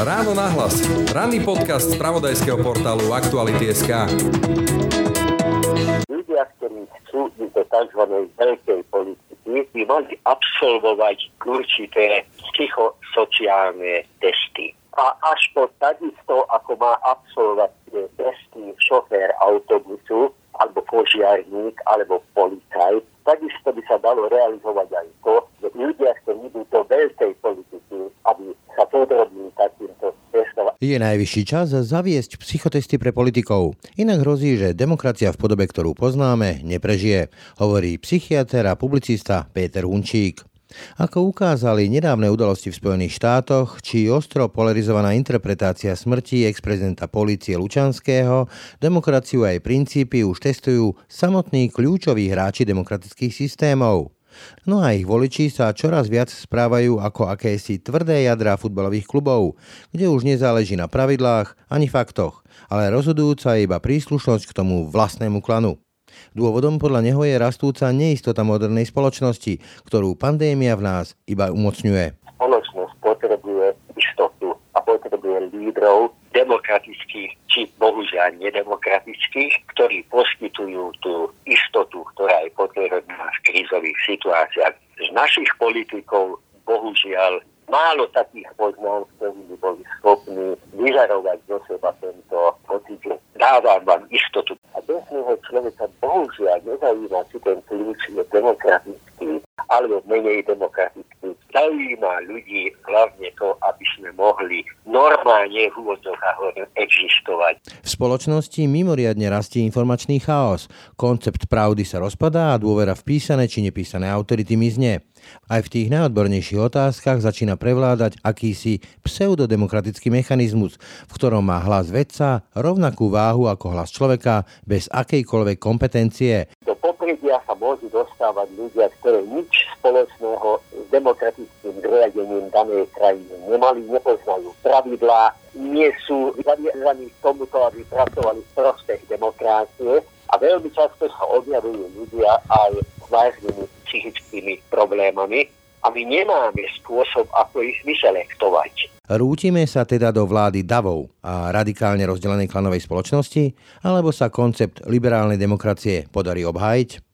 Ráno nahlas. Ranný podcast z pravodajského portálu Aktuality.sk ľudia, ktorí chcú ísť do tzv. veľkej politiky, by mali absolvovať určité psychosociálne testy. A až po takisto, ako má absolvovať testy šofér autobusu, alebo požiarník, alebo policajt, takisto by sa dalo realizovať aj to, že ľudia, ktorí idú do veľkej politiky, aby sa podrobili takýmto testom. Je najvyšší čas zaviesť psychotesty pre politikov. Inak hrozí, že demokracia v podobe, ktorú poznáme, neprežije, hovorí psychiatr a publicista Peter Hunčík. Ako ukázali nedávne udalosti v Spojených štátoch, či ostro polarizovaná interpretácia smrti ex-prezidenta polície Lučanského, demokraciu a jej princípy už testujú samotní kľúčoví hráči demokratických systémov. No a ich voliči sa čoraz viac správajú ako akési tvrdé jadra futbalových klubov, kde už nezáleží na pravidlách ani faktoch, ale rozhodujúca je iba príslušnosť k tomu vlastnému klanu. Dôvodom podľa neho je rastúca neistota modernej spoločnosti, ktorú pandémia v nás iba umocňuje. Spoločnosť potrebuje istotu a potrebuje lídrov demokratických či bohužiaľ nedemokratických, ktorí poskytujú tú istotu, ktorá je potrebná v krízových situáciách. Z našich politikov bohužiaľ málo takých poznám, ktorí by boli schopní vyžarovať zo seba tento pocit, že dávam vám istotu. A bežného človeka bohužiaľ nezaujíma, či ten kľúč je demokratický alebo menej demokratický. Zaujíma ľudí hlavne to, aby sme mohli normálne v úvodzovkách existovať. V spoločnosti mimoriadne rastie informačný chaos. Koncept pravdy sa rozpadá a dôvera v písané či nepísané autority mizne. Aj v tých najodbornejších otázkach začína prevládať akýsi pseudodemokratický mechanizmus, v ktorom má hlas vedca rovnakú váhu ako hlas človeka bez akejkoľvek kompetencie. Môžu dostávať ľudia, ktorí nič spoločného s demokratickým riadením danej krajiny nemali, nepoznajú pravidlá, nie sú zaviazaní k tomuto, aby pracovali v prospech demokracie a veľmi často sa objavujú ľudia aj s vážnymi psychickými problémami a my nemáme spôsob, ako ich vyselektovať. Rútime sa teda do vlády davov a radikálne rozdelenej klanovej spoločnosti, alebo sa koncept liberálnej demokracie podarí obhájiť?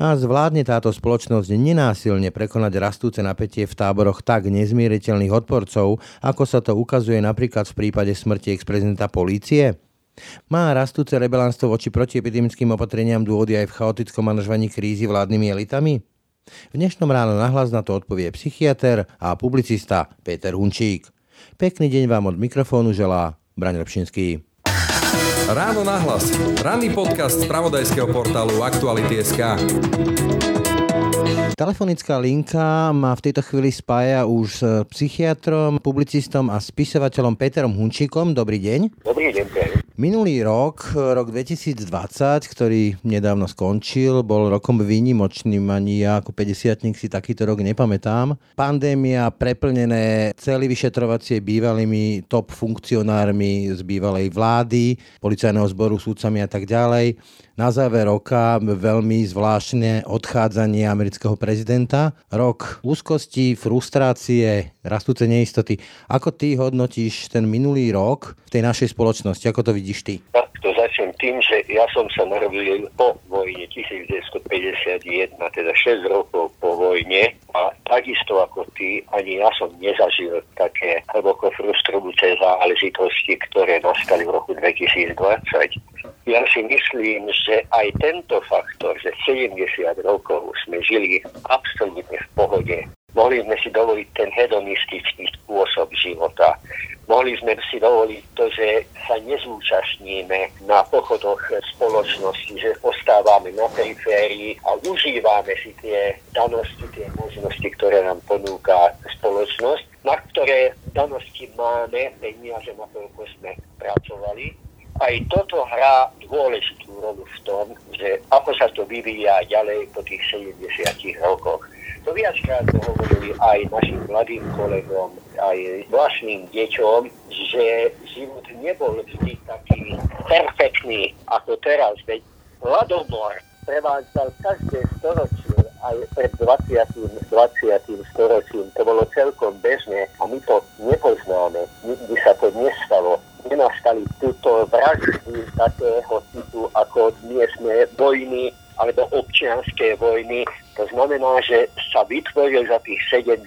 A zvládne táto spoločnosť nenásilne prekonať rastúce napätie v táboroch tak nezmieriteľných odporcov, ako sa to ukazuje napríklad v prípade smrti ex-prezidenta polície? Má rastúce rebelánstvo voči protiepidemickým opatreniam dôvody aj v chaotickom manažovaní krízy vládnymi elitami? V dnešnom ráno nahlas na to odpovie psychiatr a publicista Peter Hunčík. Pekný deň vám od mikrofónu želá Braň Lepšinský. Ráno nahlas. Ranný podcast z pravodajského portálu Aktuality.sk Telefonická linka ma v tejto chvíli spája už s psychiatrom, publicistom a spisovateľom Peterom Hunčíkom. Dobrý deň. Dobrý deň. Minulý rok, rok 2020, ktorý nedávno skončil, bol rokom výnimočným, ani ja ako 50 si takýto rok nepamätám. Pandémia preplnené celý vyšetrovacie bývalými top funkcionármi z bývalej vlády, policajného zboru, súdcami a tak ďalej. Na záver roka veľmi zvláštne odchádzanie amerického prezidenta. Rok úzkosti, frustrácie, rastúce neistoty. Ako ty hodnotíš ten minulý rok v tej našej spoločnosti? Ako to vidíš ty? Tak to začnem tým, že ja som sa narodil po vojne 1951, teda 6 rokov po vojne a takisto ako ty, ani ja som nezažil také hlboko frustrujúce záležitosti, ktoré nastali v roku 2020 ja si myslím, že aj tento faktor, že 70 rokov sme žili absolútne v pohode, mohli sme si dovoliť ten hedonistický spôsob života. Mohli sme si dovoliť to, že sa nezúčastníme na pochodoch spoločnosti, že ostávame na periférii a užívame si tie danosti, tie možnosti, ktoré nám ponúka spoločnosť, na ktoré danosti máme, peniaze, na koľko sme pracovali aj toto hrá dôležitú rolu v tom, že ako sa to vyvíja ďalej po tých 70 rokoch. To viackrát hovorili aj našim mladým kolegom, aj vlastným deťom, že život nebol vždy taký perfektný ako teraz. Veď hladomor prevádzal každé storočie aj pred 20. 20. storočím to bolo celkom bežné a my to nepoznáme. Nikdy sa to nestalo. Nenastali túto vraždy takého typu ako dnesné vojny alebo občianské vojny. To znamená, že sa vytvoril za tých 70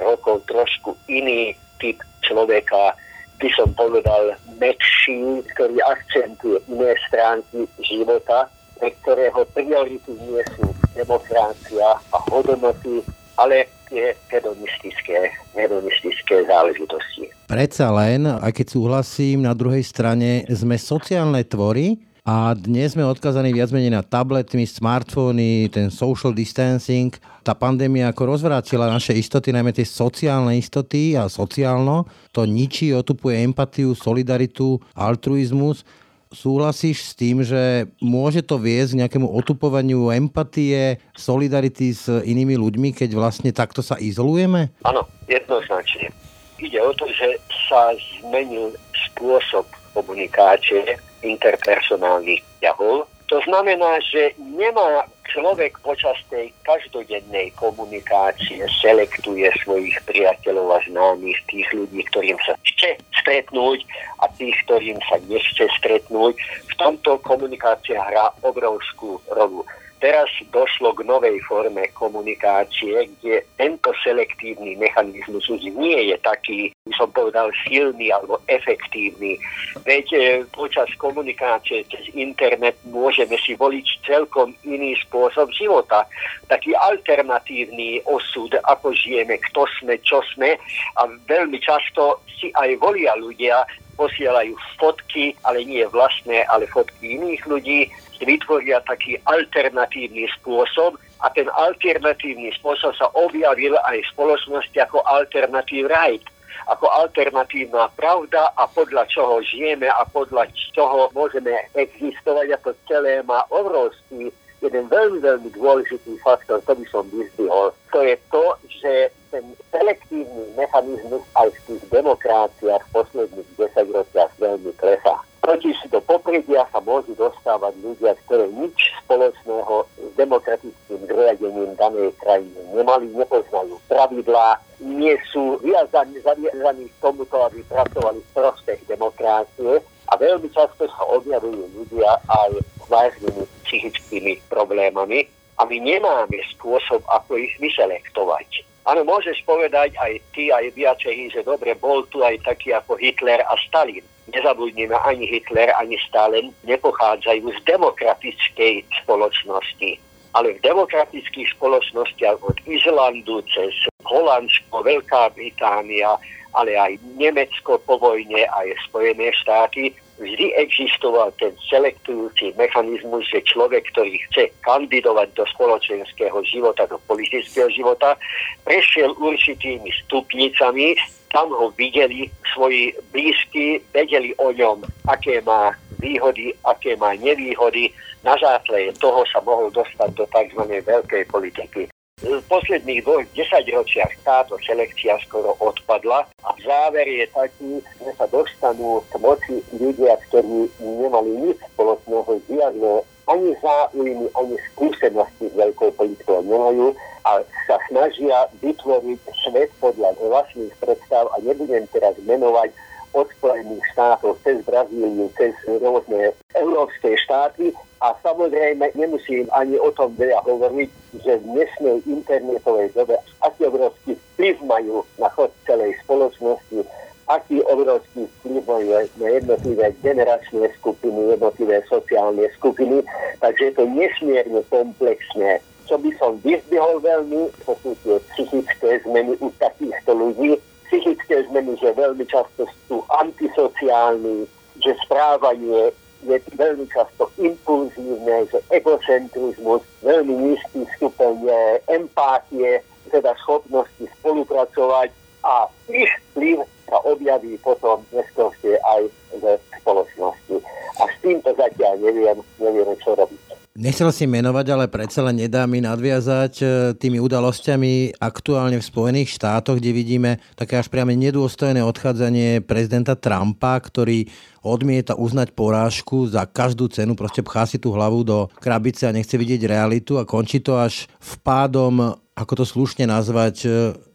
rokov trošku iný typ človeka, by som povedal, mekší, ktorý akcentuje iné stránky života, pre ktorého priority nie sú demokracia a hodnoty, ale tie hedonistické, hedonistické záležitosti. Predsa len, aj keď súhlasím, na druhej strane sme sociálne tvory a dnes sme odkazaní viac menej na tablety, smartfóny, ten social distancing. Tá pandémia ako rozvrátila naše istoty, najmä tie sociálne istoty a sociálno. To ničí, otupuje empatiu, solidaritu, altruizmus. Súhlasíš s tým, že môže to viesť k nejakému otupovaniu empatie, solidarity s inými ľuďmi, keď vlastne takto sa izolujeme? Áno, jednoznačne. Ide o to, že sa zmenil spôsob komunikácie interpersonálnych vzťahov. To znamená, že nemá človek počas tej každodennej komunikácie selektuje svojich priateľov a známych, tých ľudí, ktorým sa chce stretnúť a tých, ktorým sa nechce stretnúť. V tomto komunikácia hrá obrovskú rolu. Teraz došlo k novej forme komunikácie, kde tento selektívny mechanizmus už nie je taký, by som povedal, silný alebo efektívny. Veď e, počas komunikácie cez internet môžeme si voliť celkom iný spôsob života. Taký alternatívny osud, ako žijeme, kto sme, čo sme. A veľmi často si aj volia ľudia posielajú fotky, ale nie vlastné, ale fotky iných ľudí, vytvoria taký alternatívny spôsob a ten alternatívny spôsob sa objavil aj v spoločnosti ako alternatív right ako alternatívna pravda a podľa čoho žijeme a podľa čoho môžeme existovať a to celé má obrovský jeden veľmi, veľmi dôležitý faktor, to by som vyzdvihol. To je to, že ten selektívny mechanizmus aj v tých demokráciách v posledných desaťročiach veľmi klesá. Totiž do popredia sa môžu dostávať ľudia, ktorí nič spoločného s demokratickým zriadením danej krajiny nemali, nepoznajú pravidlá, nie sú viazaní, zaviazaní k tomuto, aby pracovali v prospech demokrácie a veľmi často sa objavujú ľudia aj vážnymi psychickými problémami a my nemáme spôsob, ako ich vyselektovať. Áno, môžeš povedať aj ty, aj viacej, že dobre, bol tu aj taký ako Hitler a Stalin. Nezabudnime, ani Hitler, ani Stalin nepochádzajú z demokratickej spoločnosti. Ale v demokratických spoločnostiach od Izlandu cez Holandsko, Veľká Británia, ale aj Nemecko po vojne, aj Spojené štáty, vždy existoval ten selektujúci mechanizmus, že človek, ktorý chce kandidovať do spoločenského života, do politického života, prešiel určitými stupnicami, tam ho videli svoji blízky, vedeli o ňom, aké má výhody, aké má nevýhody. Na základe toho sa mohol dostať do tzv. veľkej politiky. V posledných dvoch desaťročiach táto selekcia skoro odpadla a záver je taký, že sa dostanú k moci ľudia, ktorí nemali nič spoločného, žiadne ani záujmy, ani skúsenosti s veľkou politikou nemajú a sa snažia vytvoriť svet podľa vlastných predstav a nebudem teraz menovať od Spojených štátov cez Brazíliu, cez rôzne európske štáty a samozrejme nemusím ani o tom veľa hovoriť, že v dnešnej internetovej dobe aký obrovský vplyv majú na chod celej spoločnosti, aký obrovský vplyv majú na jednotlivé generačné skupiny, jednotlivé sociálne skupiny. Takže je to nesmierne komplexné. Čo by som vyzdvihol veľmi, to sú tie psychické zmeny u takýchto ľudí, psychické zmeny, že veľmi často sú antisociálni, že správanie je veľmi často impulzívne, že egocentrizmus, veľmi nízky stupeň empátie, teda schopnosti spolupracovať a ich vplyv sa objaví potom neskôršie aj v spoločnosti. A s týmto zatiaľ neviem, nevieme, čo robiť. Nechcel si menovať, ale predsa len nedá mi nadviazať e, tými udalosťami aktuálne v Spojených štátoch, kde vidíme také až priame nedôstojné odchádzanie prezidenta Trumpa, ktorý odmieta uznať porážku za každú cenu, proste pchá si tú hlavu do krabice a nechce vidieť realitu a končí to až vpádom, ako to slušne nazvať, e,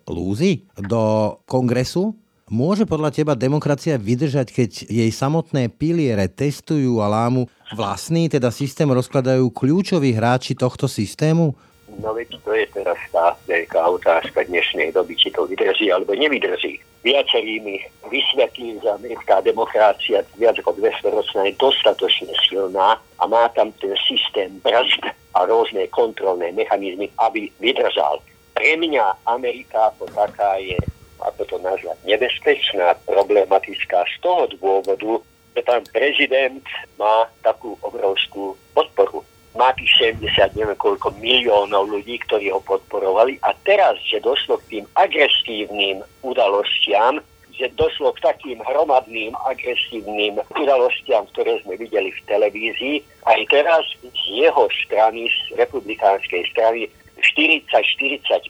lúzy do kongresu, Môže podľa teba demokracia vydržať, keď jej samotné piliere testujú a lámu vlastný, teda systém rozkladajú kľúčoví hráči tohto systému? No veď to je teraz tá veľká otázka dnešnej doby, či to vydrží alebo nevydrží. Viacerí mi vysvetlí, že americká demokracia viac ako 200 ročná je dostatočne silná a má tam ten systém brazd a rôzne kontrolné mechanizmy, aby vydržal. Pre mňa Amerika ako taká je ako to nazvať, nebezpečná, problematická z toho dôvodu, že tam prezident má takú obrovskú podporu. Má tých 70, neviem koľko miliónov ľudí, ktorí ho podporovali a teraz, že došlo k tým agresívnym udalostiam, že došlo k takým hromadným, agresívnym udalostiam, ktoré sme videli v televízii, aj teraz z jeho strany, z republikánskej strany, 40-45%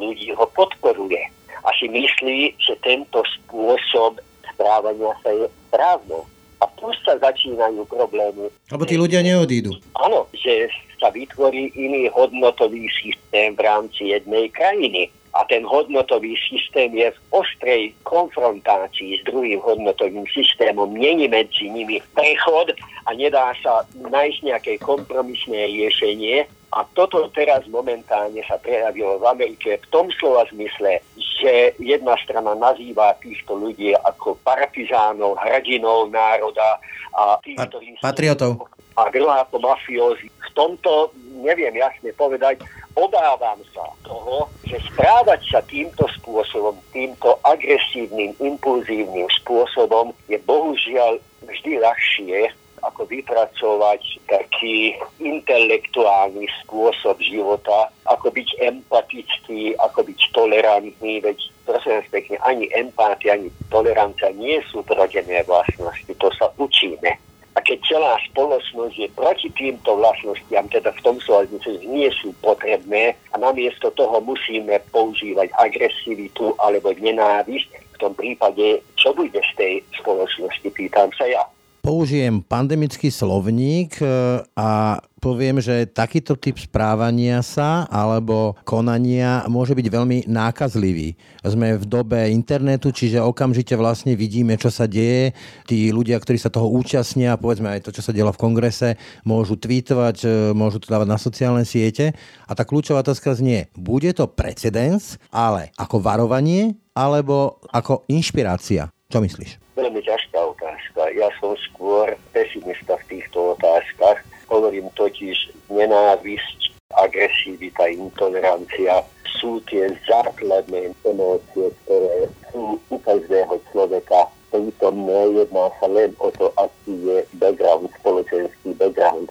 ľudí ho podporuje a si myslí, že tento spôsob správania sa je správne. A tu sa začínajú problémy. Lebo tí ľudia neodídu. Áno, že sa vytvorí iný hodnotový systém v rámci jednej krajiny. A ten hodnotový systém je v ostrej konfrontácii s druhým hodnotovým systémom. Není medzi nimi prechod a nedá sa nájsť nejaké kompromisné riešenie. A toto teraz momentálne sa prejavilo v Amerike v tom slova zmysle, že jedna strana nazýva týchto ľudí ako partizánov, hrdinou národa a tých, pa- ktorí patriotov. A druhá ako mafiózy. V tomto neviem jasne povedať, obávam sa toho, že správať sa týmto spôsobom, týmto agresívnym, impulzívnym spôsobom je bohužiaľ vždy ľahšie ako vypracovať taký intelektuálny spôsob života, ako byť empatický, ako byť tolerantný, veď prosím vás pekne, ani empatia, ani tolerancia nie sú vrodené vlastnosti, to sa učíme. A keď celá spoločnosť je proti týmto vlastnostiam, teda v tom že nie sú potrebné a namiesto toho musíme používať agresivitu alebo nenávisť, v tom prípade, čo bude z tej spoločnosti, pýtam sa ja použijem pandemický slovník e, a poviem, že takýto typ správania sa alebo konania môže byť veľmi nákazlivý. Sme v dobe internetu, čiže okamžite vlastne vidíme, čo sa deje. Tí ľudia, ktorí sa toho účastnia, povedzme aj to, čo sa dielo v kongrese, môžu tweetovať, e, môžu to dávať na sociálne siete. A tá kľúčová otázka znie, bude to precedens, ale ako varovanie, alebo ako inšpirácia? Čo myslíš? Veľmi som skôr pesimista v týchto otázkach. Hovorím totiž, nenávisť, agresivita, intolerancia sú tie základné emócie, ktoré sú u každého človeka prítomné. Jedná sa len o to, aký je background, spoločenský background.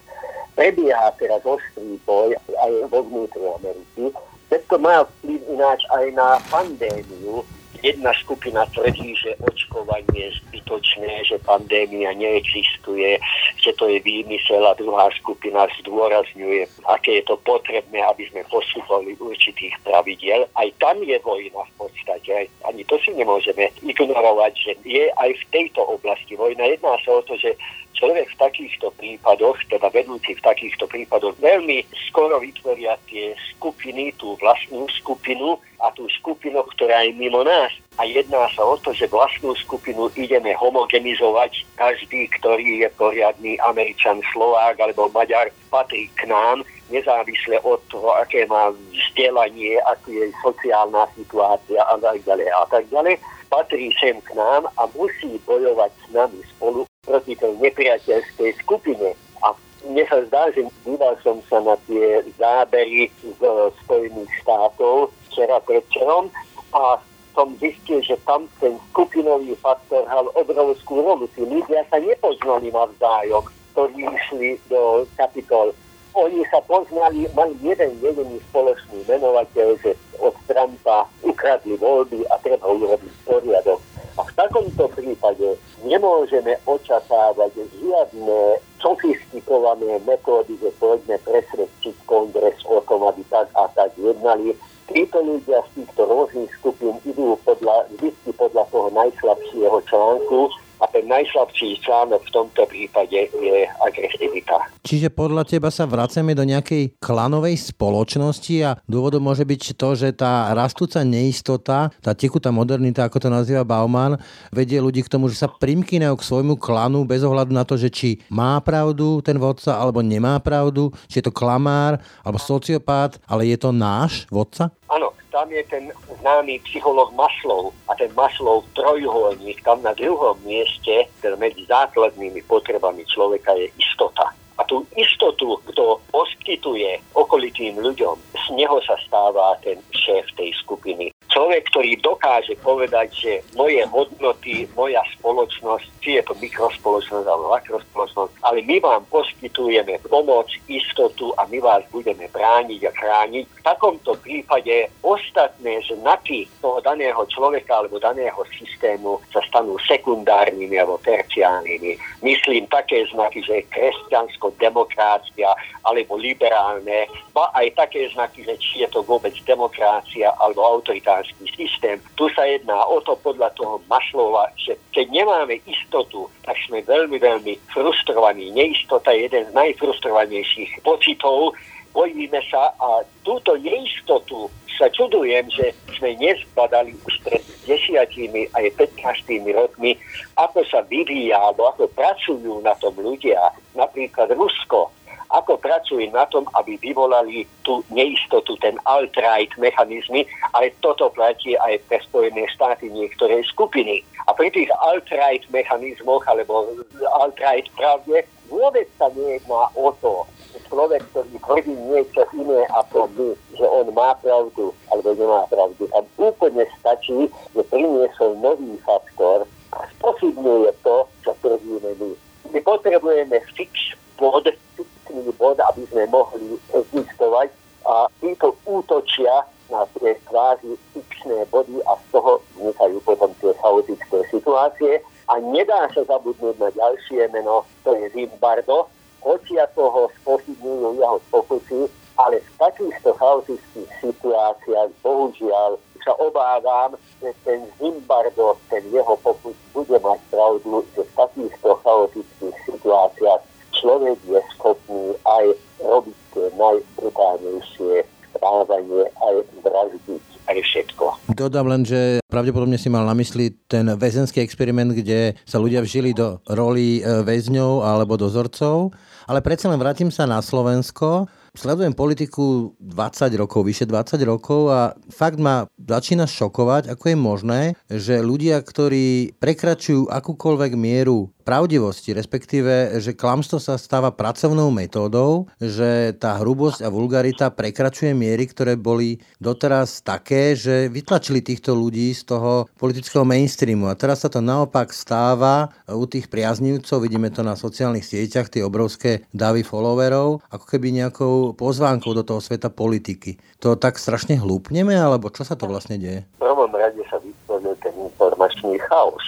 Prebieha teraz ostrý boj aj vo vnútri Ameriky. Všetko má vplyv ináč aj na pandémiu, jedna skupina tvrdí, že očkovanie je zbytočné, že pandémia neexistuje, že to je výmysel a druhá skupina zdôrazňuje, aké je to potrebné, aby sme postupovali určitých pravidiel. Aj tam je vojna v podstate. Ani to si nemôžeme ignorovať, že je aj v tejto oblasti vojna. Jedná sa o to, že človek v takýchto prípadoch, teda vedúci v takýchto prípadoch, veľmi skoro vytvoria tie skupiny, tú vlastnú skupinu a tú skupinu, ktorá je mimo nás. A jedná sa o to, že vlastnú skupinu ideme homogenizovať. Každý, ktorý je poriadný Američan, Slovák alebo Maďar, patrí k nám, nezávisle od toho, aké má vzdelanie, aký je sociálna situácia a tak ďalej a tak ďalej patrí sem k nám a musí bojovať s nami spolu proti tej nepriateľskej skupine. A mne sa zdá, že díval som sa na tie zábery z Spojených štátov včera predčerom a som zistil, že tam ten skupinový faktor hral obrovskú rolu. Tí ľudia sa nepoznali navzájom, ktorí išli do kapitol. Oni sa poznali, mali jeden jediný spoločný menovateľ, že od Trumpa ukradli voľby a treba urobiť poriadok. A v takomto prípade nemôžeme očakávať žiadne sofistikované metódy, že poďme presvedčiť kongres o tom, aby tak a tak jednali. Títo ľudia z týchto rôznych skupín idú podľa, vždy podľa toho najslabšieho článku a ten najslabší článok v tomto prípade je agresivita. Čiže podľa teba sa vraceme do nejakej klanovej spoločnosti a dôvodom môže byť to, že tá rastúca neistota, tá tekutá modernita, ako to nazýva Bauman, vedie ľudí k tomu, že sa primkýnajú k svojmu klanu bez ohľadu na to, že či má pravdu ten vodca alebo nemá pravdu, či je to klamár alebo sociopát, ale je to náš vodca? Tam je ten známy psycholog Maslov a ten Maslov trojuholník, tam na druhom mieste, teda medzi základnými potrebami človeka je istota. A tú istotu, kto poskytuje okolitým ľuďom, z neho sa stáva ten šéf tej skupiny človek, ktorý dokáže povedať, že moje hodnoty, moja spoločnosť, či je to mikrospoločnosť alebo makrospoločnosť, ale my vám poskytujeme pomoc, istotu a my vás budeme brániť a chrániť. V takomto prípade ostatné znaky toho daného človeka alebo daného systému sa stanú sekundárnymi alebo terciálnymi. Myslím také znaky, že je kresťansko-demokrácia alebo liberálne, ba aj také znaky, že či je to vôbec demokrácia alebo autoritárna hospodársky systém. Tu sa jedná o to podľa toho Maslova, že keď nemáme istotu, tak sme veľmi, veľmi frustrovaní. Neistota je jeden z najfrustrovanejších pocitov. Bojíme sa a túto neistotu sa čudujem, že sme nezbadali už pred desiatimi aj 15 rokmi, ako sa vyvíja alebo ako pracujú na tom ľudia. Napríklad Rusko ako pracujú na tom, aby vyvolali tú neistotu, ten alt-right mechanizmy, ale toto platí aj pre Spojené štáty niektoré skupiny. A pri tých alt-right mechanizmoch alebo alt-right pravde vôbec sa nejedná o to, človek, ktorý tvrdí niečo iné ako my, že on má pravdu alebo nemá pravdu. Tam úplne stačí, že priniesol nový faktor a spochybňuje to, čo tvrdíme my. My potrebujeme fix bod, fixný bod, aby sme mohli existovať a títo útočia na tie kvázi fixné body a z toho vznikajú potom tie chaotické situácie. A nedá sa zabudnúť na ďalšie meno, to je Zimbardo, hoci ako ho spochybňujú jeho pokusy, ale v takýchto chaotických situáciách bohužiaľ sa obávam, že ten Zimbardo, ten jeho pokus bude mať pravdu, že v takýchto chaotických situáciách človek je schopný aj robiť tie najbrutálnejšie správanie, aj vraždiť, aj všetko. Dodám len, že pravdepodobne si mal na mysli ten väzenský experiment, kde sa ľudia vžili do roli e, väzňov alebo dozorcov, ale predsa len vrátim sa na Slovensko sledujem politiku 20 rokov, vyše 20 rokov a fakt ma začína šokovať, ako je možné, že ľudia, ktorí prekračujú akúkoľvek mieru pravdivosti, respektíve, že klamstvo sa stáva pracovnou metódou, že tá hrubosť a vulgarita prekračuje miery, ktoré boli doteraz také, že vytlačili týchto ľudí z toho politického mainstreamu. A teraz sa to naopak stáva u tých priaznivcov, vidíme to na sociálnych sieťach, tie obrovské davy followerov, ako keby nejakou pozvánkou do toho sveta politiky. To tak strašne hlúpneme, alebo čo sa to vlastne deje? V prvom rade sa vytvoril ten informačný chaos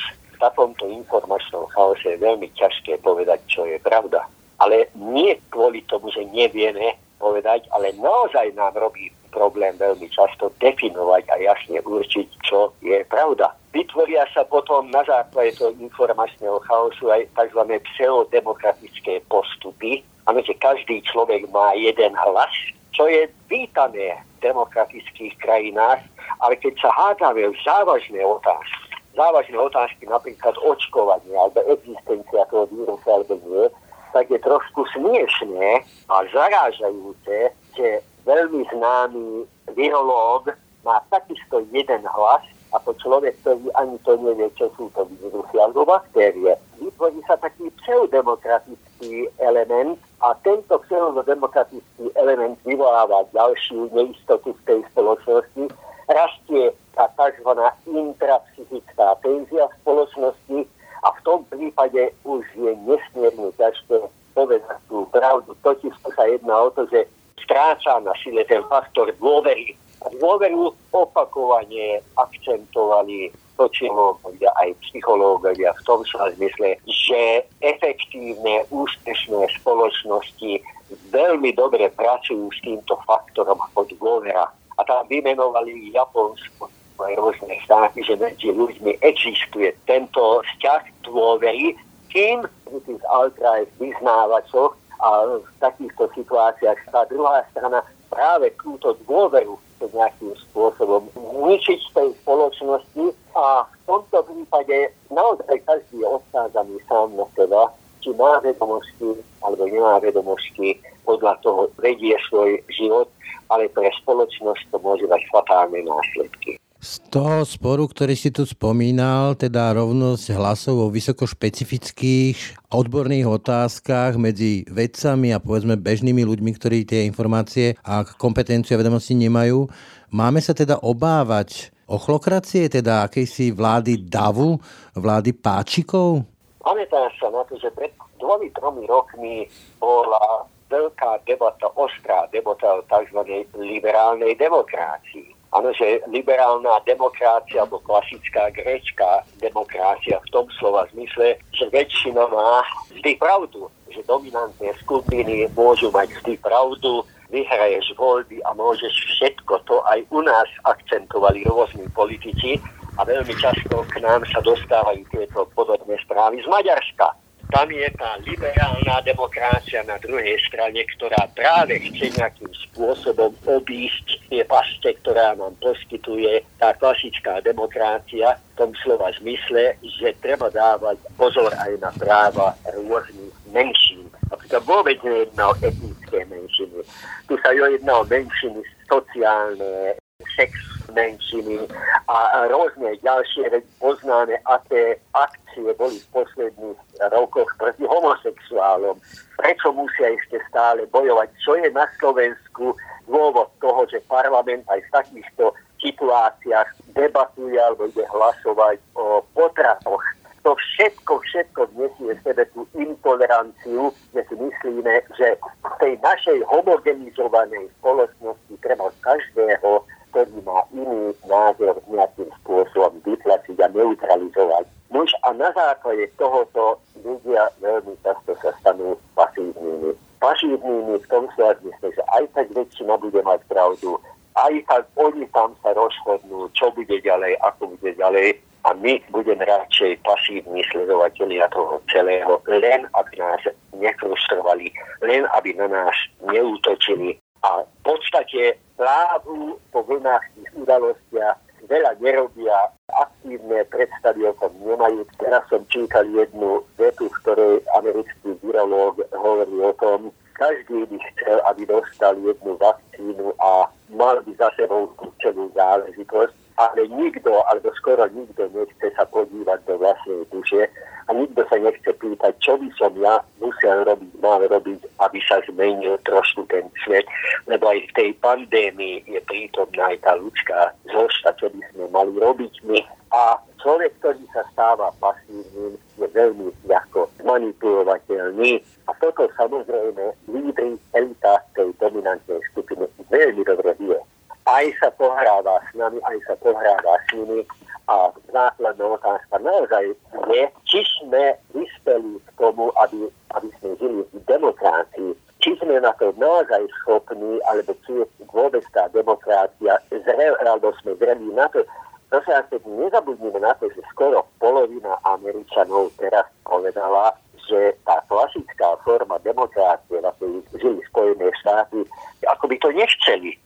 v takomto informačnom chaose je veľmi ťažké povedať, čo je pravda. Ale nie kvôli tomu, že nevieme povedať, ale naozaj nám robí problém veľmi často definovať a jasne určiť, čo je pravda. Vytvoria sa potom na základe toho informačného chaosu aj tzv. pseudemokratické postupy. Áno, že každý človek má jeden hlas, čo je vítané v demokratických krajinách, ale keď sa hádame v závažné otázky, závažné otázky, napríklad očkovanie alebo existencia toho vírusu alebo nie, tak je trošku smiešné a zarážajúce, že veľmi známy virológ má takisto jeden hlas ako človek, ktorý ani to nevie, čo sú to vírusy alebo baktérie. Vytvorí sa taký pseudemokratický element a tento pseudodemokratický element vyvoláva ďalšiu neistotu v tej spoločnosti, rastie tá tzv. intrapsychická tenzia v spoločnosti a v tom prípade už je nesmierne ťažké povedať tú pravdu. Totiž to sa jedná o to, že stráca na sile ten faktor dôvery. A dôveru opakovane akcentovali sociológovia, aj psychológovia v tom sa zmysle, že efektívne, úspešné spoločnosti veľmi dobre pracujú s týmto faktorom ako dôvera. A tam vymenovali Japonsko, aj rôzne štáty, že medzi ľuďmi existuje tento vzťah dôvery, kým tých alt-right vyznávačov a v takýchto situáciách tá druhá strana práve túto dôveru nejakým spôsobom ničiť tej spoločnosti a v tomto prípade naozaj každý je odkázaný sám na seba, či má vedomosti alebo nemá vedomosti, podľa toho vedie svoj život, ale pre spoločnosť to môže mať fatálne následky. Z toho sporu, ktorý si tu spomínal, teda rovnosť hlasov o vysokošpecifických odborných otázkach medzi vedcami a povedzme bežnými ľuďmi, ktorí tie informácie a kompetenciu a vedomosti nemajú, máme sa teda obávať ochlokracie, teda akejsi vlády davu, vlády páčikov? Pamätám sa na to, že pred dvomi, tromi rokmi bola veľká debata, ostrá debata o tzv. liberálnej demokracii Áno, že liberálna demokracia alebo klasická grécka demokracia v tom slova zmysle, že väčšina má vždy pravdu, že dominantné skupiny môžu mať vždy pravdu, vyhraješ voľby a môžeš všetko. To aj u nás akcentovali rôzni politici a veľmi často k nám sa dostávajú tieto podobné správy z Maďarska tam je tá liberálna demokracia na druhej strane, ktorá práve chce nejakým spôsobom obísť tie pasce, ktorá nám poskytuje tá klasická demokracia v tom slova zmysle, že treba dávať pozor aj na práva rôznych menšín. Napríklad vôbec nejedná o etnické menšiny. Tu sa jedná o menšiny sociálne, sex menšiny a rôzne ďalšie, poznáme, aké akcie boli v posledných rokoch proti homosexuálom. Prečo musia ešte stále bojovať? Čo je na Slovensku dôvod toho, že parlament aj v takýchto situáciách debatuje alebo ide hlasovať o potratoch to všetko, všetko vnesie v sebe tú intoleranciu, kde si myslíme, že v tej našej homogenizovanej spoločnosti treba každého ktorý má iný názor nejakým spôsobom vytlačiť a neutralizovať. Nož a na základe tohoto ľudia veľmi často sa stanú pasívnymi. Pasívnymi v tom slade, že aj tak väčšina bude mať pravdu, aj tak oni tam sa rozhodnú, čo bude ďalej, ako bude ďalej a my budeme radšej pasívni sledovateľia toho celého, len aby nás nefrustrovali, len aby na nás neútočili a v podstate plávu po vlnách tých udalostiach, veľa nerobia, aktívne predstavy o tom nemajú. Teraz som čítal jednu vetu, v ktorej americký virológ hovorí o tom, každý by chcel, aby dostal jednu vakcínu a mal by za sebou tú záležitosť, ale nikto, alebo skoro nikto nechce sa podívať do vlastnej duše a nikto sa nechce pýtať, čo by som ja musel robiť, mal robiť, aby sa zmenil trošku ten svet, lebo aj v tej pandémii je prítomná aj tá ľudská zložka, čo by sme mali robiť my. A človek, ktorý sa stáva pasívnym, je veľmi ľahko manipulovateľný. A toto samozrejme lídry elita tej dominantnej skupiny veľmi dobre vie aj sa pohráva s nami, aj sa pohráva s nimi. A základná otázka naozaj je, či sme vyspeli k tomu, aby, aby sme žili v demokracii, či sme na to naozaj schopní, alebo či je vôbec tá demokracia zrel, alebo sme zreli na to. Prosím vás, nezabudnime na to, že skoro polovina Američanov teraz povedala, že tá klasická forma demokracie, na ktorej žili Spojené štáty, ako by to nechceli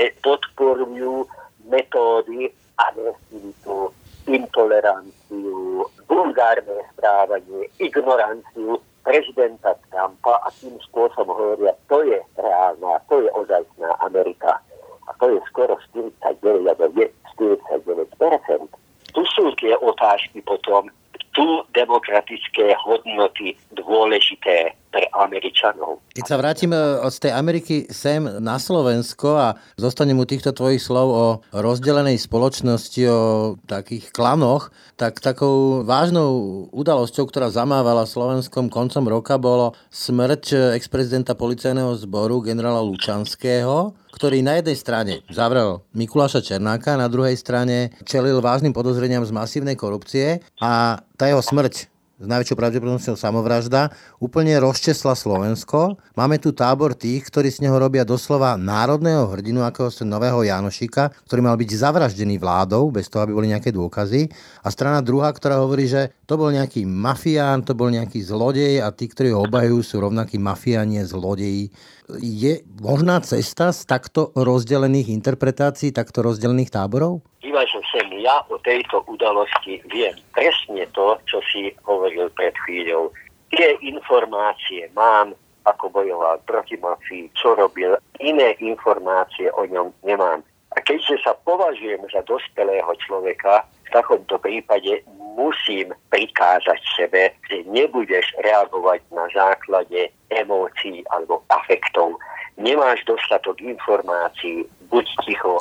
Veď jasne podporujú metódy agresivitu, intoleranciu, vulgárne správanie, ignoranciu prezidenta Trumpa a tým spôsobom hovoria, to je reálna, to je ozajstná Amerika. A to je skoro 49, alebo 49%. Tu sú tie otázky potom, tu demokratické hodnoty dôležité pre Američanov. Keď sa vrátim z tej Ameriky sem na Slovensko a zostanem u týchto tvojich slov o rozdelenej spoločnosti, o takých klanoch, tak takou vážnou udalosťou, ktorá zamávala Slovenskom koncom roka, bolo smrť ex-prezidenta policajného zboru generála Lučanského ktorý na jednej strane zavrel Mikuláša Černáka, na druhej strane čelil vážnym podozreniam z masívnej korupcie a tá jeho smrť s najväčšou pravdepodobnosťou samovražda, úplne rozčesla Slovensko. Máme tu tábor tých, ktorí z neho robia doslova národného hrdinu, ako sa nového Janošika, ktorý mal byť zavraždený vládou, bez toho, aby boli nejaké dôkazy. A strana druhá, ktorá hovorí, že to bol nejaký mafián, to bol nejaký zlodej a tí, ktorí ho obajú, sú rovnakí mafiáni, zlodeji. Je možná cesta z takto rozdelených interpretácií, takto rozdelených táborov? že sem ja o tejto udalosti viem presne to, čo si hovoril pred chvíľou. Tie informácie mám, ako bojoval proti mafii, čo robil, iné informácie o ňom nemám. A keďže sa považujem za dospelého človeka, takomto prípade musím prikázať sebe, že nebudeš reagovať na základe emócií alebo afektov. Nemáš dostatok informácií, buď ticho,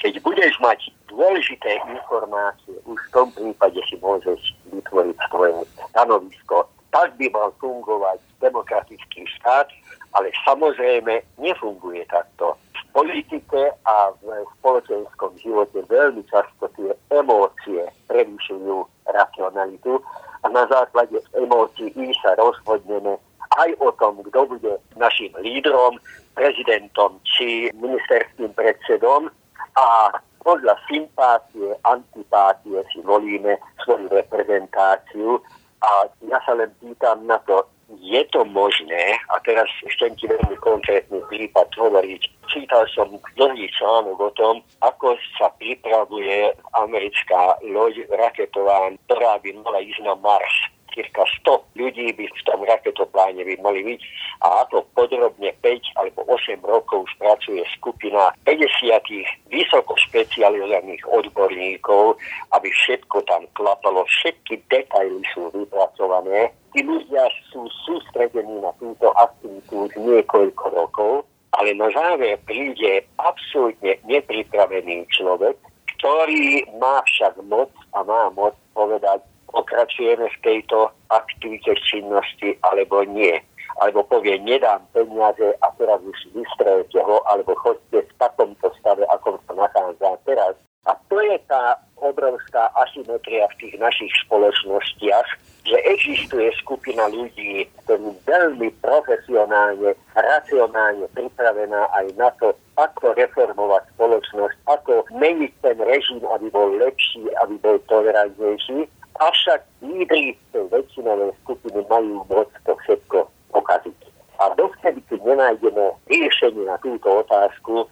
keď budeš mať dôležité informácie, už v tom prípade si môžeš vytvoriť svoje stanovisko. Tak by mal fungovať demokratický štát, ale samozrejme nefunguje takto. V politike a v spoločenskom živote veľmi často tie emócie prevyšujú racionalitu a na základe emócií sa rozhodneme aj o tom, kto bude našim lídrom, prezidentom či ministerským predsedom a podľa sympátie, antipátie si volíme svoju reprezentáciu a ja sa len pýtam na to, je to možné, a teraz ešte ti veľmi konkrétny prípad hovoriť, čítal som dlhý článok o tom, ako sa pripravuje americká loď raketová, ktorá by mala ísť na Mars cirka 100 ľudí by v tom raketopláne by mali byť a ako podrobne 5 alebo 8 rokov už pracuje skupina 50 vysoko špecializovaných odborníkov, aby všetko tam klapalo, všetky detaily sú vypracované. Tí ľudia sú sústredení na túto aktivitu už niekoľko rokov, ale na záver príde absolútne nepripravený človek, ktorý má však moc a má moc povedať, pokračujeme v tejto aktivite činnosti alebo nie. Alebo povie, nedám peniaze a teraz už vystrojete ho, alebo chodte v takomto stave, ako sa nachádza teraz. A to je tá obrovská asymetria v tých našich spoločnostiach, že existuje skupina ľudí, ktorí veľmi profesionálne, racionálne pripravená aj na to, ako reformovať spoločnosť, ako meniť ten režim, aby bol lepší, aby bol tolerantnejší avšak lídry tej väčšinovej skupiny majú moc to všetko pokaziť. A dovtedy, keď nenájdeme riešenie na túto otázku,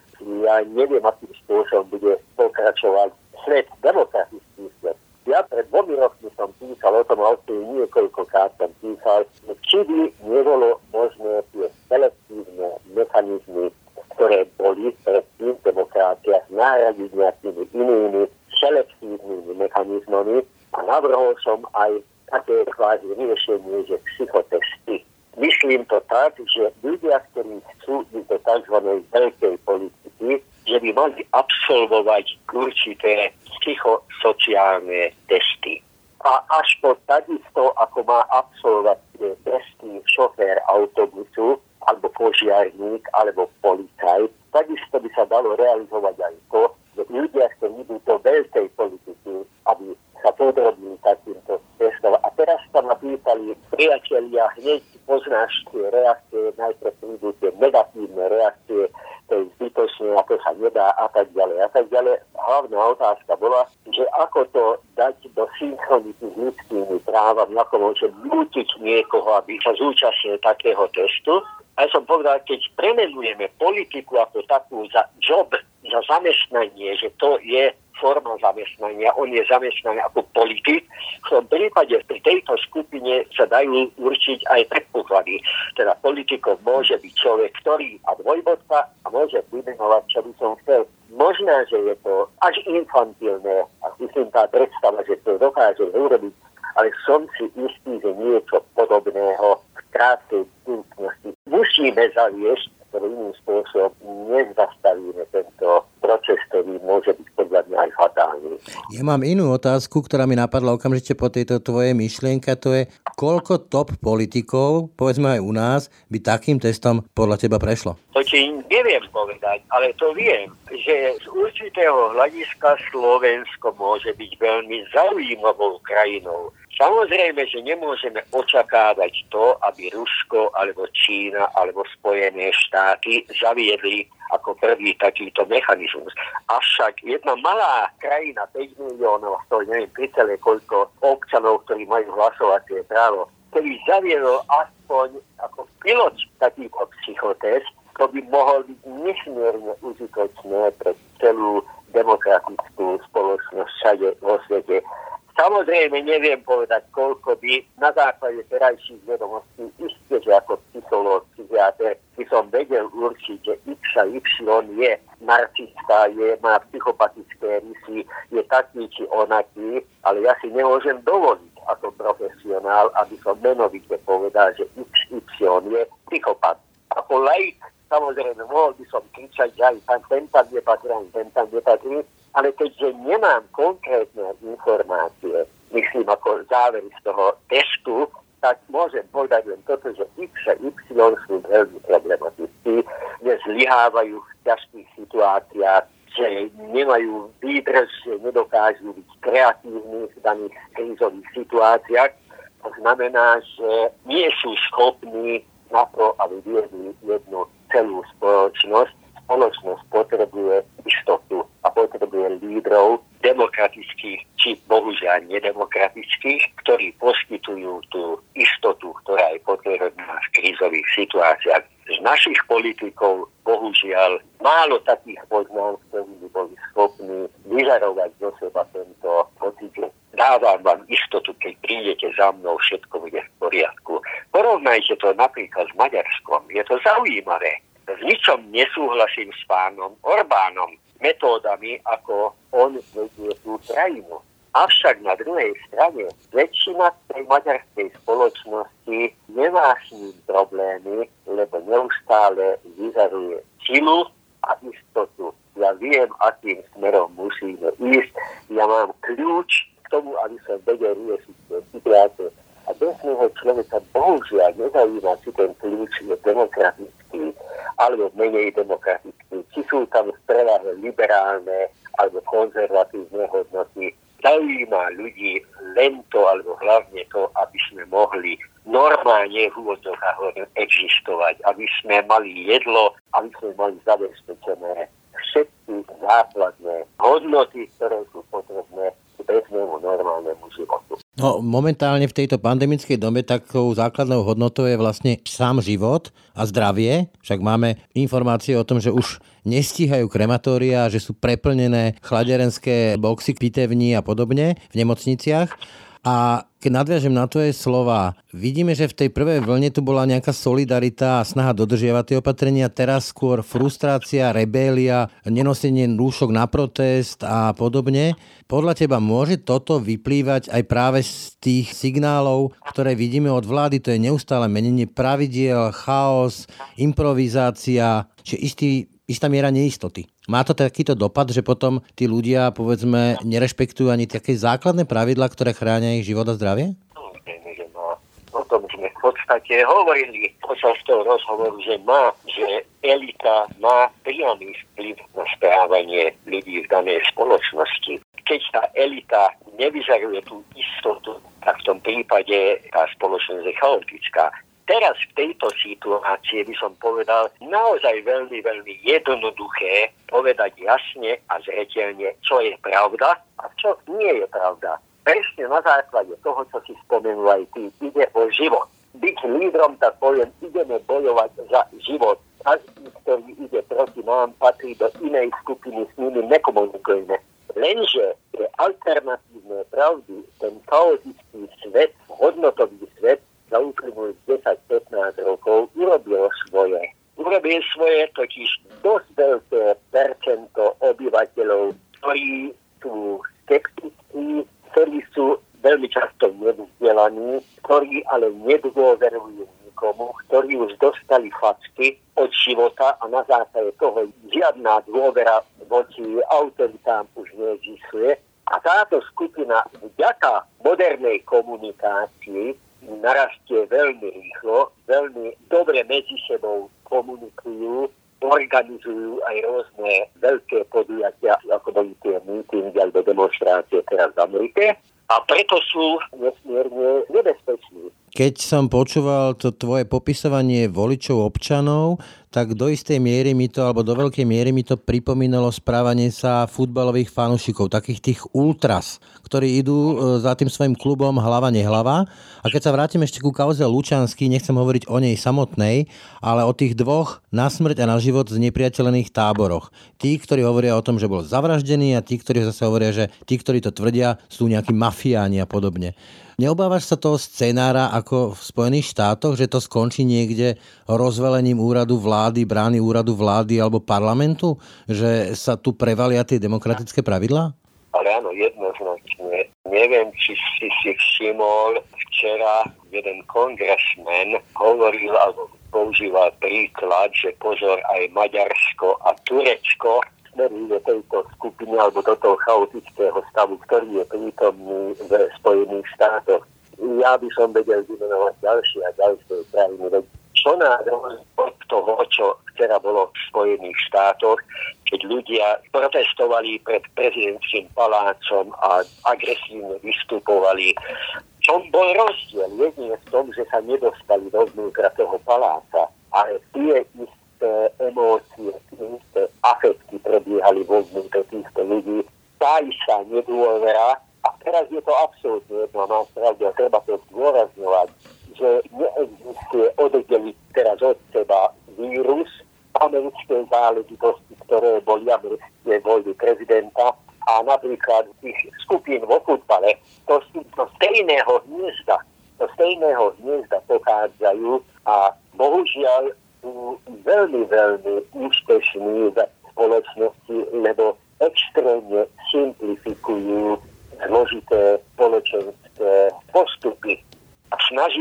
ja neviem, akým spôsobom bude pokračovať svet, demokratický svet. Ja pred dvomi rokmi som písal o tom, a niekoľkokrát som písal, či by nebolo možné tie selektívne mechanizmy, ktoré boli predtým v demokraciách, nejakými inými selektívnymi mechanizmami, a navrhol som aj také kvázi riešenie, že psychotesty. Myslím to tak, že ľudia, ktorí sú do tzv. veľkej politiky, že by mali absolvovať určité psychosociálne testy. A až po takisto, ako má absolvovať testy šofér autobusu, alebo požiarník, alebo policajt, takisto by sa dalo realizovať aj to, že ľudia, ktorí idú do veľkej politiky, aby sa podrobní takýmto testom. A teraz sa ma pýtali priatelia, hneď poznáš tie reakcie, najprv prídu tie negatívne reakcie, to je zbytočné, ako sa nedá a tak ďalej a tak ďalej. Hlavná otázka bola, že ako to dať do synchronity s ľudskými právami, ako môže nútiť niekoho, aby sa zúčastnil takého testu. A ja som povedal, keď premenujeme politiku ako takú za job, za zamestnanie, že to je forma zamestnania, on je zamestnaný ako politik. V tom prípade pri tejto skupine sa dajú určiť aj predpoklady. Teda politikov môže byť človek, ktorý a dvojbodka a môže vymenovať, čo by som chcel. Možná, že je to až infantilné a myslím tá predstava, že to dokáže urobiť, ale som si istý, že podobného v krátkej budúcnosti musíme zaviesť, iným spôsobom nezastavíme tento proces, ktorý môže byť podľa mňa aj fatálny. Ja mám inú otázku, ktorá mi napadla okamžite po tejto tvojej myšlienke, to je, koľko top politikov, povedzme aj u nás, by takým testom podľa teba prešlo? To ti neviem povedať, ale to viem, že z určitého hľadiska Slovensko môže byť veľmi zaujímavou krajinou. Samozrejme, že nemôžeme očakávať to, aby Rusko alebo Čína alebo Spojené štáty zaviedli ako prvý takýto mechanizmus. Avšak jedna malá krajina, 5 miliónov, to neviem, pricelé koľko občanov, ktorí majú hlasovacie právo, ktorý zaviedol aspoň ako pilot takýto psychotest, to by mohol byť nesmierne užitočné pre celú demokratickú spoločnosť všade vo svete. Samozrejme neviem povedať, koľko by na základe terajších vedomostí, isté, že ako psychológ, psychiatr, by som vedel určiť, že X a Y je narcista, je, má psychopatické rysy, je taký či onaký, ale ja si nemôžem dovoliť ako profesionál, aby som menovite povedal, že XY je psychopat. Ako laik samozrejme mohol by som kričať, že aj ten tam nepatrí, ten tam nepatrí, ale keďže nemám konkrétne informácie, myslím ako záver z toho testu, tak môžem povedať len toto, že X a Y sú veľmi problematickí, že zlyhávajú v ťažkých situáciách, že nemajú výdrž, že nedokážu byť kreatívni v daných krízových situáciách. To znamená, že nie sú schopní na to, aby viedli jednu celú spoločnosť. Spoločnosť potrebuje istotu a potrebuje lídrov demokratických či bohužiaľ nedemokratických, ktorí poskytujú tú istotu, ktorá je potrebná v krízových situáciách. Z našich politikov bohužiaľ málo takých poznám, ktorí by boli schopní vyžarovať do seba tento pocit, že dávam vám istotu, keď prídete za mnou, všetko bude v poriadku. Porovnajte to napríklad s Maďarskom. Je to zaujímavé v ničom nesúhlasím s pánom Orbánom metódami, ako on vedie tú krajinu. Avšak na druhej strane väčšina tej maďarskej spoločnosti nemá s ním problémy, lebo neustále vyzaruje silu a istotu. Ja viem, akým smerom musíme ísť. Ja mám kľúč k tomu, aby som vedel riešiť tie situácie. A bežného človeka bohužiaľ nezaujíma, či ten kľúč je demokratický alebo menej demokratický, či sú tam v prevahe liberálne alebo konzervatívne hodnoty. Zaujíma ľudí len to, alebo hlavne to, aby sme mohli normálne v úvodzovkách existovať, aby sme mali jedlo, aby sme mali zabezpečené všetky základné hodnoty, ktoré sú potrebné k bežnému normálnemu životu. No, momentálne v tejto pandemickej dobe takou základnou hodnotou je vlastne sám život a zdravie. Však máme informácie o tom, že už nestíhajú krematória, že sú preplnené chladerenské boxy, pitevní a podobne v nemocniciach. A keď nadviažem na tvoje slova, vidíme, že v tej prvej vlne tu bola nejaká solidarita a snaha dodržiavať tie opatrenia, teraz skôr frustrácia, rebélia, nenosenie rúšok na protest a podobne. Podľa teba môže toto vyplývať aj práve z tých signálov, ktoré vidíme od vlády, to je neustále menenie pravidiel, chaos, improvizácia, či istý, istá miera neistoty. Má to takýto dopad, že potom tí ľudia, povedzme, nerešpektujú ani také základné pravidla, ktoré chránia ich život a zdravie? O tom sme v podstate hovorili počas toho rozhovoru, že má, že elita má priamy vplyv na správanie ľudí v danej spoločnosti. Keď tá elita nevyžaruje tú istotu, tak v tom prípade tá spoločnosť je chaotická teraz v tejto situácii by som povedal naozaj veľmi, veľmi jednoduché povedať jasne a zretelne, čo je pravda a čo nie je pravda. Presne na základe toho, čo si spomenul aj ty, ide o život. Byť lídrom, tak poviem, ideme bojovať za život. Každý, ktorý ide proti nám, patrí do inej skupiny, s nimi nekomunikujeme. Lenže je alternatívne pravdy, ten chaotický svet, hodnotový svet, za uplynulých 10-15 rokov urobil svoje. Urobil svoje totiž dosť veľké percento obyvateľov, ktorí sú skeptickí, ktorí sú veľmi často nevzdelaní, ktorí ale nedôverujú nikomu, ktorí už dostali facky od života a na základe toho žiadna dôvera voči autoritám už neexistuje A táto skupina vďaka modernej komunikácii narastie veľmi rýchlo, veľmi dobre medzi sebou komunikujú, organizujú aj rôzne veľké podujatia, ako boli tie mítingy alebo demonstrácie teraz v Amerike. A preto sú nesmierne nebezpeční. Keď som počúval to tvoje popisovanie voličov občanov, tak do istej miery mi to, alebo do veľkej miery mi to pripomínalo správanie sa futbalových fanúšikov, takých tých ultras, ktorí idú e, za tým svojim klubom hlava nehlava. A keď sa vrátim ešte ku kauze Lučansky, nechcem hovoriť o nej samotnej, ale o tých dvoch na smrť a na život z nepriateľených táboroch. Tí, ktorí hovoria o tom, že bol zavraždený a tí, ktorí zase hovoria, že tí, ktorí to tvrdia, sú nejakí mafiáni a podobne. Neobávaš sa toho scenára ako v Spojených štátoch, že to skončí niekde rozvelením úradu vlády, brány úradu vlády alebo parlamentu? Že sa tu prevalia tie demokratické pravidlá? Ale áno, jednoznačne. Neviem, či si si všimol, včera jeden kongresmen hovoril alebo používal príklad, že pozor aj Maďarsko a Turecko do tejto skupiny alebo do toho chaotického stavu, ktorý je prítomný v Spojených štátoch. Ja by som vedel vymenovať ďalšie a ďalšie krajiny. Čo od toho, čo včera bolo v Spojených štátoch, keď ľudia protestovali pred prezidentským palácom a agresívne vystupovali. Čo bol rozdiel? Jedine v tom, že sa nedostali dovnútra toho paláca, ale tie isté emócie, tie isté afekty prebiehali vo vnútre týchto ľudí. Táj sa nedôvera a teraz je to absolútne jedno, mám pravdu a treba to zdôrazňovať, že neexistuje oddeliť teraz od seba vírus, americké záležitosti, ktoré boli americké voľby prezidenta a napríklad tých skupín vo futbale, to sú to stejného hniezda, to stejného hniezda pochádzajú a bohužiaľ sú veľmi, veľmi úspešní v spoločnosti, lebo extrémne simplifikujú zložité spoločenské postupy a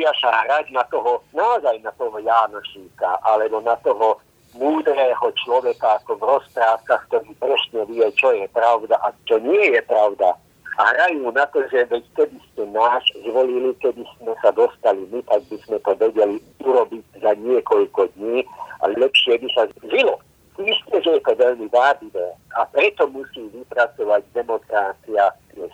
snažia sa hrať na toho, naozaj na toho Jánošíka, alebo na toho múdrého človeka ako v rozprávkach, ktorý presne vie, čo je pravda a čo nie je pravda. A hrajú na to, že veď keby ste nás zvolili, keby sme sa dostali my, tak by sme to vedeli urobiť za niekoľko dní a lepšie by sa žilo. Isté, že je to veľmi vádivé a preto musí vypracovať demokracia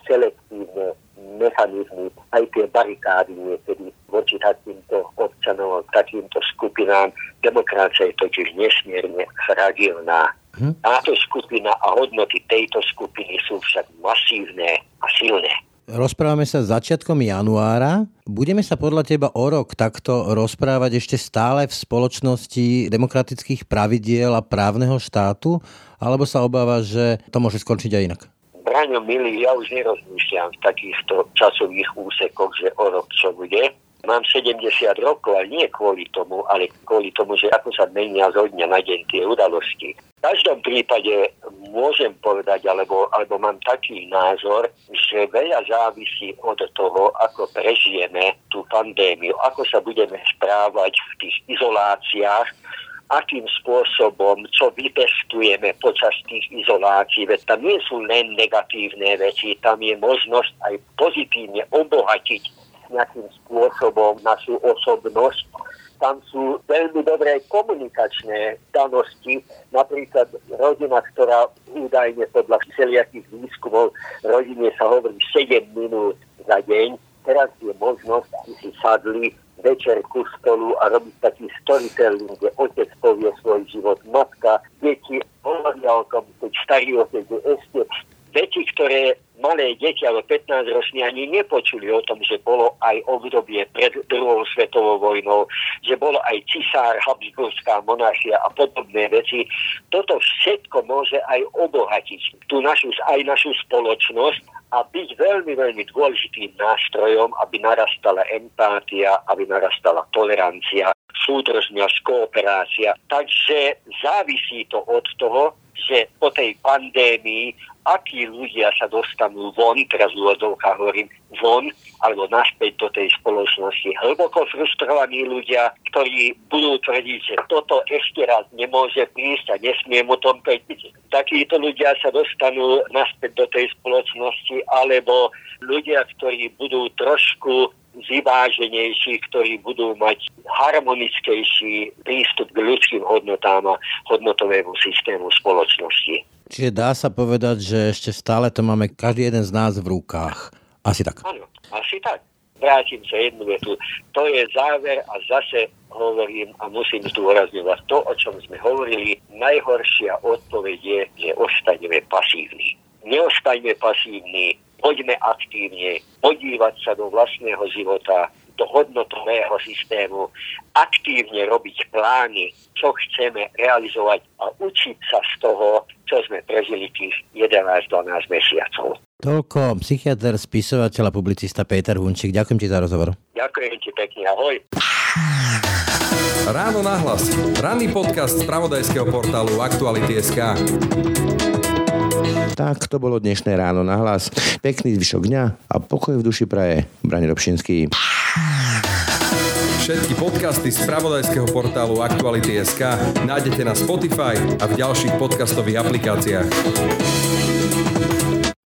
selektívne mechanizmy, aj tie barikády niekedy voči takýmto občanom, takýmto skupinám. Demokracia je totiž nesmierne fragilná. Hm? Táto skupina a hodnoty tejto skupiny sú však masívne a silné. Rozprávame sa začiatkom januára. Budeme sa podľa teba o rok takto rozprávať ešte stále v spoločnosti demokratických pravidiel a právneho štátu? Alebo sa obáva, že to môže skončiť aj inak? Braňo milý, ja už nerozmýšľam v takýchto časových úsekoch, že o rok čo bude. Mám 70 rokov, ale nie kvôli tomu, ale kvôli tomu, že ako sa menia zo dňa na deň tie udalosti. V každom prípade môžem povedať, alebo, alebo mám taký názor, že veľa závisí od toho, ako prežijeme tú pandémiu, ako sa budeme správať v tých izoláciách, akým spôsobom, čo vypestujeme počas tých izolácií. Veď tam nie sú len negatívne veci, tam je možnosť aj pozitívne obohatiť nejakým spôsobom našu osobnosť tam sú veľmi dobré komunikačné danosti, napríklad rodina, ktorá údajne podľa všelijakých výskumov rodine sa hovorí 7 minút za deň, teraz je možnosť, aby si sadli večer ku stolu a robiť taký storytelling, kde otec povie svoj život, matka, deti hovoria o tom, keď starý otec je ešte veci, ktoré malé deti alebo 15 roční ani nepočuli o tom, že bolo aj obdobie pred druhou svetovou vojnou, že bolo aj cisár, Habsburská monarchia a podobné veci. Toto všetko môže aj obohatiť tú našu, aj našu spoločnosť a byť veľmi, veľmi dôležitým nástrojom, aby narastala empátia, aby narastala tolerancia, súdržnosť, kooperácia. Takže závisí to od toho, že po tej pandémii akí ľudia sa dostanú von, teraz v úvodovkách hovorím von, alebo naspäť do tej spoločnosti. Hlboko frustrovaní ľudia, ktorí budú tvrdiť, že toto ešte raz nemôže prísť a nesmie mu tom peť. Takíto ľudia sa dostanú naspäť do tej spoločnosti, alebo ľudia, ktorí budú trošku vyváženejší, ktorí budú mať harmonickejší prístup k ľudským hodnotám a hodnotovému systému spoločnosti. Čiže dá sa povedať, že ešte stále to máme každý jeden z nás v rukách. Asi tak. Áno, asi tak. Vrátim sa jednu vetu. To je záver a zase hovorím a musím zdôrazňovať to, o čom sme hovorili. Najhoršia odpoveď je, že ostaňme pasívni. Neostaňme pasívni, poďme aktívne podívať sa do vlastného života, do hodnotového systému, aktívne robiť plány, čo chceme realizovať a učiť sa z toho, čo sme prežili tých 11-12 mesiacov. Toľko psychiatr, spisovateľ a publicista Peter Hunčík. Ďakujem ti za rozhovor. Ďakujem ti pekne, ahoj. Ráno nahlas. Ranný podcast z pravodajského portálu Aktuality.sk. Tak to bolo dnešné ráno na hlas. Pekný zvyšok dňa a pokoj v duši praje. Brani Robšinský. Všetky podcasty z pravodajského portálu Aktuality.sk nájdete na Spotify a v ďalších podcastových aplikáciách.